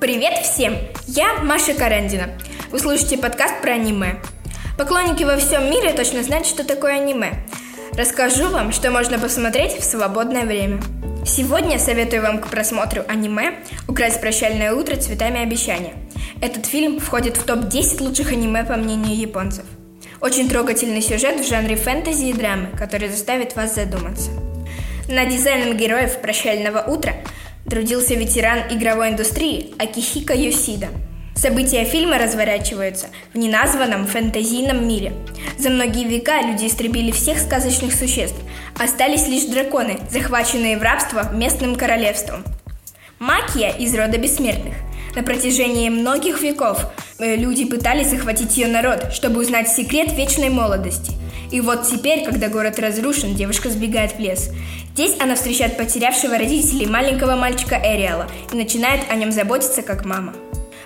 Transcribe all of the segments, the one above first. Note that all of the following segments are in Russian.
Привет всем! Я Маша Карендина. Вы слушаете подкаст про аниме. Поклонники во всем мире точно знают, что такое аниме. Расскажу вам, что можно посмотреть в свободное время. Сегодня советую вам к просмотру аниме «Украсть прощальное утро цветами обещания». Этот фильм входит в топ-10 лучших аниме по мнению японцев. Очень трогательный сюжет в жанре фэнтези и драмы, который заставит вас задуматься. Над дизайном героев «Прощального утра» трудился ветеран игровой индустрии Акихика Йосида. События фильма разворачиваются в неназванном фэнтезийном мире. За многие века люди истребили всех сказочных существ. Остались лишь драконы, захваченные в рабство местным королевством. Макия из рода бессмертных. На протяжении многих веков э, люди пытались захватить ее народ, чтобы узнать секрет вечной молодости. И вот теперь, когда город разрушен, девушка сбегает в лес. Здесь она встречает потерявшего родителей маленького мальчика Эриала и начинает о нем заботиться как мама.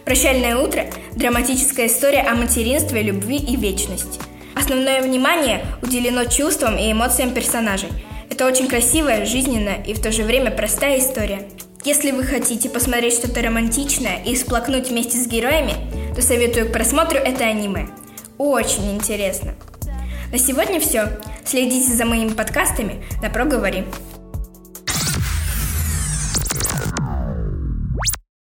«Прощальное утро» – драматическая история о материнстве, любви и вечности. Основное внимание уделено чувствам и эмоциям персонажей. Это очень красивая, жизненная и в то же время простая история. Если вы хотите посмотреть что-то романтичное и сплакнуть вместе с героями, то советую к просмотру это аниме. Очень интересно. На сегодня все. Следите за моими подкастами на «Проговори».